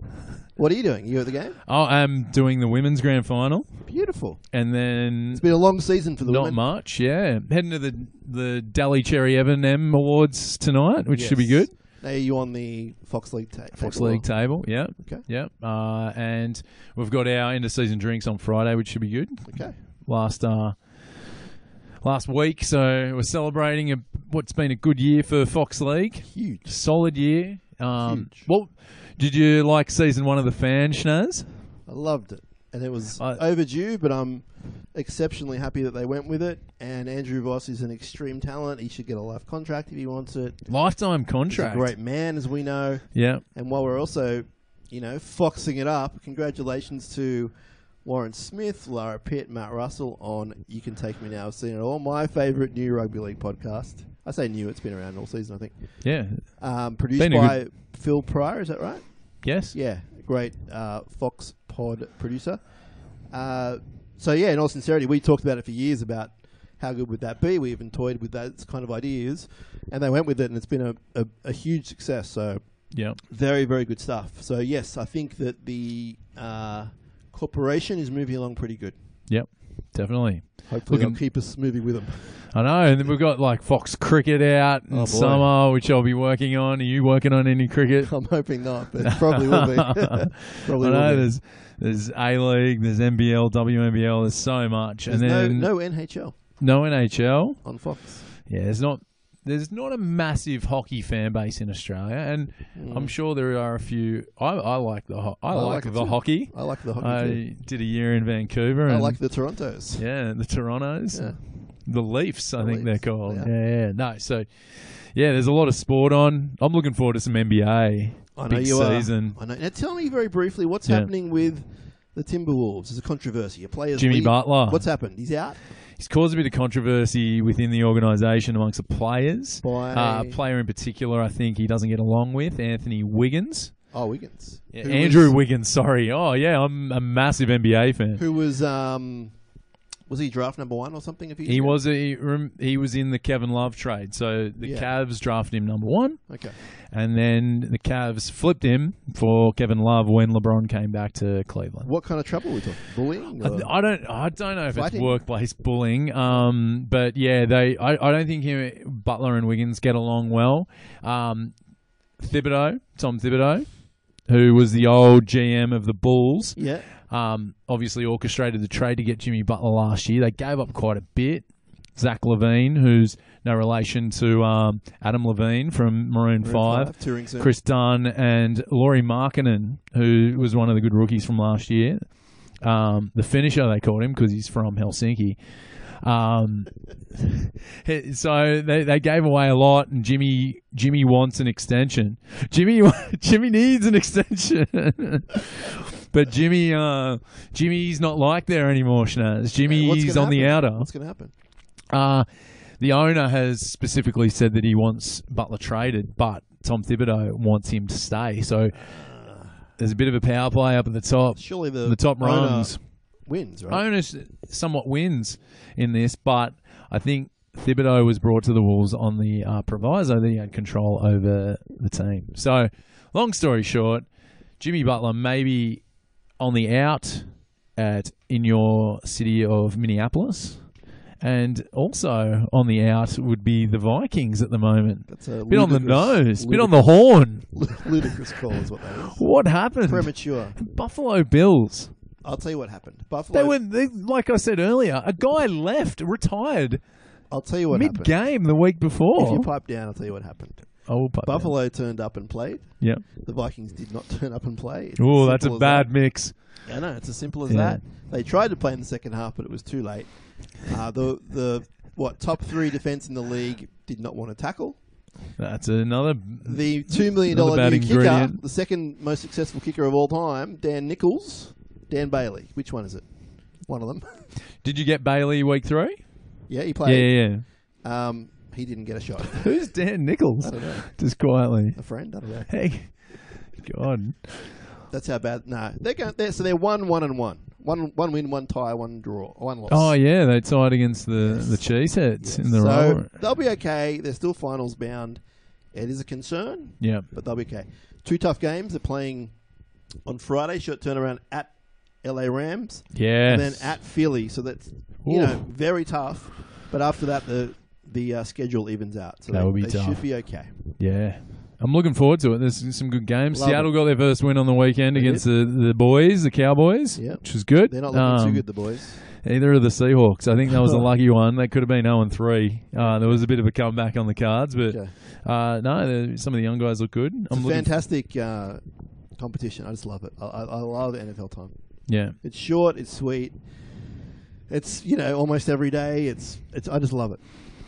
What are you doing? You at the game? Oh, I'm doing the women's grand final, Beautiful. and then It's been a long season for the women. not women. much. Yeah, heading to the the Dally Cherry Evan M Awards tonight, which should be Yes. good. Now you on the Fox League ta- Fox table? League table. Yeah. Okay. Yeah. Uh, and we've got our end of season drinks on Friday, which should be good. Okay. Last uh, last week, so we're celebrating a, what's been a good year for Fox League. Huge. Solid year. Um, Huge. Well, did you like season one of the fan Schnaz? I loved it. And it was I- overdue, but I'm exceptionally happy that they went with it. And Andrew Voss is an extreme talent. He should get a life contract if he wants it. Lifetime He's a contract. great man, as we know. Yeah. And while we're also, you know, foxing it up, congratulations to Warren Smith, Lara Pitt, Matt Russell on You Can Take Me Now. I've seen it all. My favourite new rugby league podcast. I say new, it's been around all season, I think. Yeah. Um, produced Been a by Phil Pryor, is that right? Yes. Yeah, great uh, Fox Pod producer. Uh, so yeah, in all sincerity, we talked about it for years about how good would that be. We even toyed with those kind of ideas, and they went with it, and it's been a, a, a huge success. So Yeah. very very good stuff. So yes, I think that the uh, corporation is moving along pretty good. Yep. Definitely. Hopefully Looking- they'll keep us moving with them. I know, and then we've got like Fox Cricket out in Oh, summer, which I'll be working on. Are you working on any cricket? I'm hoping not, but probably will be. I know will be. there's there's A League, there's NBL, WNBL, there's so much, There's and then no, no NHL no NHL. on Fox. Yeah, there's not there's not a massive hockey fan base in Australia, and mm. I'm sure there are a few. I, I like the ho- I, I like, like the too. hockey. I like the hockey. too. I did a year in Vancouver, I like the Torontos. yeah, the Torontos. Yeah. the Leafs, I The think they're called. yeah. Yeah. yeah, no. So, yeah, there's a lot of sport on. I'm looking forward to some NBA. I know Big you season. are. I know. Now tell me very briefly what's Yeah. happening with the Timberwolves. There's a controversy. A player's Jimmy leave- Butler. What's happened? He's out He's caused a bit of controversy within the organisation amongst the players. Uh, a player in particular, I think he doesn't get along with Anthony Wiggins. oh Wiggins. Yeah, Andrew was- Wiggins. Sorry. Oh yeah, I'm a massive NBA fan. who was um was he draft number one or something? If He was a, he was in the Kevin Love trade. So the Yeah. Cavs drafted him number one, Okay. And then the Cavs flipped him for Kevin Love when LeBron came back to Cleveland. What kind of trouble are we talking? Bullying? or- I, don't. I don't know if Fighting? it's workplace bullying. Um, but yeah, they. I, I don't think him, Butler and Wiggins get along well. Um, Thibodeau, Tom Thibodeau, who was the old GM of the Bulls, yeah. um, obviously orchestrated the trade to get Jimmy Butler last year. They gave up quite a bit. Zach LaVine, who's no relation to um, Adam Levine from Maroon, Maroon 5. touring soon. Kris Dunn and Lauri Markkanen, who was one of the good rookies from last year. Um, the Finnisher, they called him because he's from Helsinki. Um, so they, they gave away a lot, and Jimmy Jimmy wants an extension. Jimmy Jimmy needs an extension, but Jimmy uh, Jimmy's not like there anymore. Schnaz. Jimmy's on the outer. What's going to happen? Uh, the owner has specifically said that he wants Butler traded, but Tom Thibodeau wants him to stay. So there's a bit of a power play up at the top. Surely the, The top owner rungs. wins, right? Owner somewhat wins in this, but I think Thibodeau was brought to the Wolves on the uh, proviso that he had control over the team. So, long story short, Jimmy Butler maybe on the out at in your city of Minneapolis. And also on the out would be the Vikings at the moment. That's a Bit on the nose, bit on the horn. ludicrous- call is what that is. What happened? Premature. Buffalo Bills. I'll tell you what happened. Buffalo. They were, they, like I said earlier, a guy left, retired I'll tell you what mid happened. game the week before. If you pipe down, I'll tell you what happened. Pipe down. Buffalo turned up and played. Yeah. The Vikings did not turn up and play. It's Oh, as that's a simple as bad that. mix. I know it's as simple as Yeah. that. They tried to play in the second half, but it was too late. Uh, the the what top three defense in the league did not want to tackle. That's another. The two million Another dollar bad new kicker, ingredient. the second most successful kicker of all time, Dan Nichols, Dan Bailey. Which one is it? One of them. Did you get Bailey week three? yeah, he Yeah, played. yeah, yeah. Um, he didn't get a shot. Who's Dan Nichols? I don't know. Just quietly. A friend? I don't know. Hey, God. That's how bad. No, they're going. They're, so they're one, one, and one. One, one win, one tie, one draw, one loss. Oh yeah, they tied against the Yes. the Cheeseheads in the so row. they'll be okay. They're still finals bound. It is a concern, Yeah, but they'll be okay. Two tough games. They're playing on Friday. Short turnaround at LA Rams, yeah. and then at Philly. So that's you know very tough. But after that, the the uh, schedule evens out. So That they, will be they tough. should be okay. Yeah. I'm looking forward to it. There's some good games. Love Seattle got their first win on the weekend They against the, the boys, the Cowboys, Yep. which was good. They're not looking Um, too good, the boys. Either of the Seahawks. I think that was a lucky one. They could have been 0 and 3. Uh, there was a bit of a comeback on the cards, but Okay. uh, no, the- some of the young guys look good. It's I'm a looking. fantastic uh, competition. I just love it. I, I, I love NFL time. yeah, It's short. It's sweet. It's you know almost every day. It's it's. I just love it.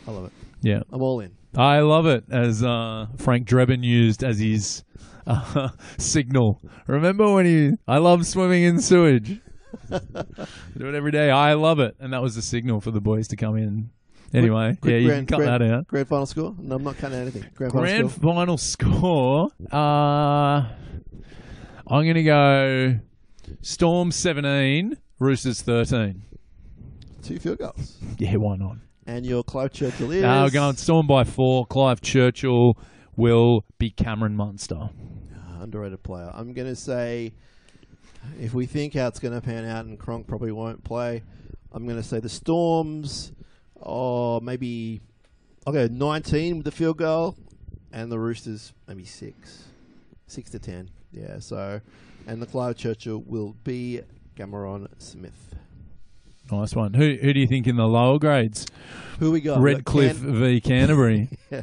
I love it. yeah. I'm all in. I love it as uh, Frank Drebin used as his uh, signal. Remember when he? I love swimming in sewage. Do it every day. I love it, and that was the signal for the boys to come in. Anyway, Quick yeah, you grand- can cut grand- that out. Grand final score? No, I'm not cutting anything. Grand, final Grand score. final score. Uh, I'm going to go Storm 17, Roosters 13. Two field goals. Yeah, why not? And your Clive Churchill is. Now we're going Storm by four. Clive Churchill will be Cameron Munster. Uh, underrated player. I'm going to say, if we think how it's going to pan out, and Cronk probably won't play, I'm going to say the Storms, or maybe I'll go 19 with the field goal, and the Roosters maybe six, six to ten. Yeah. So, and the Clive Churchill will be Cameron Smith. Nice one. Who who do you think in the lower grades? Who we got? Redcliffe Can- v Canterbury.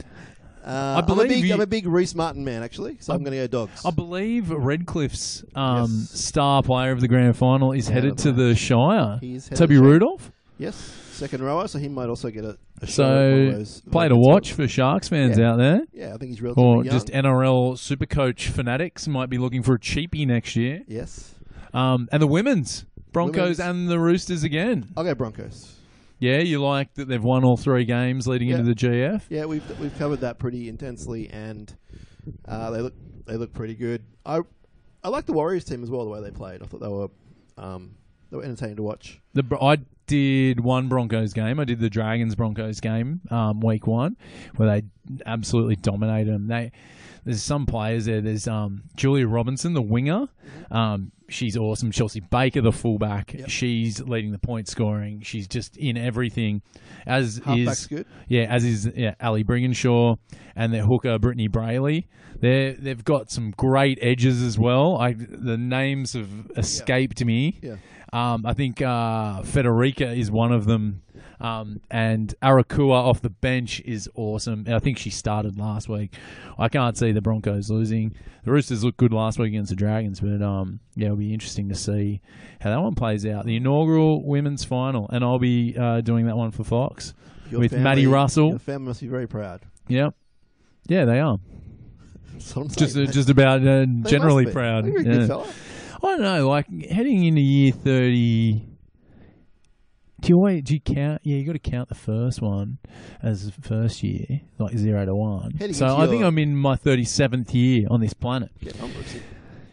Uh, I'm, a believe big, you- I'm a big Rhys Martin man, actually, so I'm, I- going to go dogs. I believe Redcliffe's um, Yes. star player of the grand final is headed to the Shire. He's Toby to- Rudolf. Yes, second rower, so he might also get a, a So, at one of those Play to watch for Sharks fans Yeah. out there. Yeah, I think he's relatively Or young. just NRL Supercoach fanatics might be looking for a cheapie next year. yes, Um, and the women's Broncos and the Roosters again. I'll go Broncos. Yeah, you like that they've won all three games leading Yeah. into the GF. Yeah, we've we've covered that pretty intensely, and uh, they look they look pretty good. I I like the Warriors team as well. The way they played, I thought they were um, they were entertaining to watch. The I did one Broncos game. I did the Dragons Broncos game, um, week one, where they absolutely dominated them. They there's some players there. There's um, Julia Robinson, the winger. Um, she's awesome. Chelsea Baker, the fullback. Yep. She's leading the point scoring. She's just in everything. As Halfback's is good. yeah, as is yeah, Ali Brigginshaw and their hooker Brittany Breayley. They they've got some great edges as well. I the names have escaped me. Yeah. Um, I think uh, Federica is one of them, um, and Arakua off the bench is awesome. And I think she started last week. I can't see the Broncos losing. The Roosters looked good last week against the Dragons, but um, yeah, it'll be interesting to see how that one plays out. The inaugural women's final, and I'll be uh, doing that one for Fox. Your With family- Maddie Russell. Your family must be very proud. Yep. Yeah, they are. Just uh, just about uh, generally proud. Yeah. I don't know, like heading into year thirty. Do you? Do you count? Yeah, you got to count the first one as the first year, like zero to one. Heading so I think your- I'm in my thirty seventh year on this planet. Get on, Brookesy.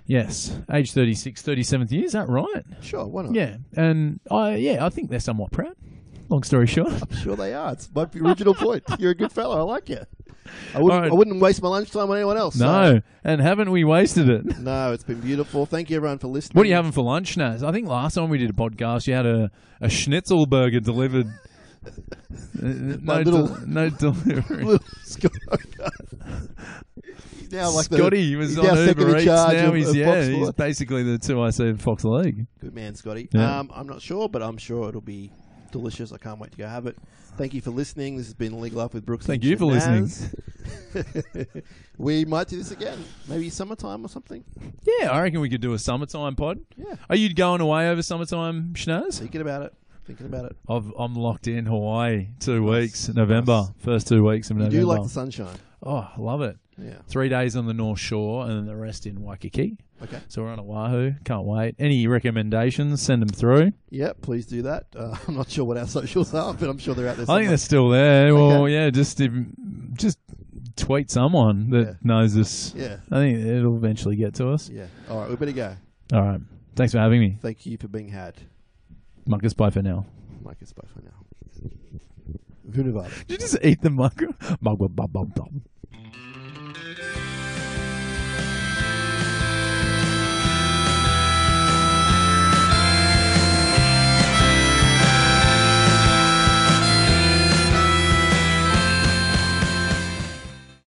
Yes, age 36, 37th year. Is that right? Sure, why not? Yeah, and I yeah, I think they're somewhat proud. Long story short, I'm sure they are. It's my original point. You're a good fellow. I like you. I wouldn't, Alright. I wouldn't waste my lunchtime on anyone else. so- no, and haven't we wasted it? No, it's been beautiful. Thank you, everyone, for listening. What are you having for lunch, Naz? I think last time we did a podcast, you had a, a schnitzel burger delivered. Uh, no, My little- del- no delivery. Little Scott. Now like the- Scotty was on Uber Eats. Now of- he's of yeah, he's basically the two I see at Fox League. Good man, Scotty. Yeah. Um, I'm not sure, but I'm sure it'll be delicious. I can't wait to go have it. Thank you for listening. This has been Legal Up with Brooks. Thank you for listening. We might do this again, maybe summertime or something. Yeah, I reckon we could do a summertime pod. Yeah, Are you going away over summertime, Schnaz? thinking about it. Thinking about it. I've, I'm locked in Hawaii two Nice. weeks, November, Nice. first two weeks of You November. do like the sunshine. oh, I love it. Yeah. Three days on the North Shore and then the rest in Waikiki. Okay. So we're on Oahu. Can't wait. Any recommendations? Send them through. Yeah, please do that. Uh, I'm not sure what our socials are, but I'm sure they're out there. I think they're still there. Well, Okay. yeah, just if, just tweet someone that Yeah. knows us. Yeah, I think it'll eventually get to us. yeah. All right, we better go. All right. Thanks for having me. Thank you for being had. Marcus, bye for now. Is bye for now. Did you just eat the mug.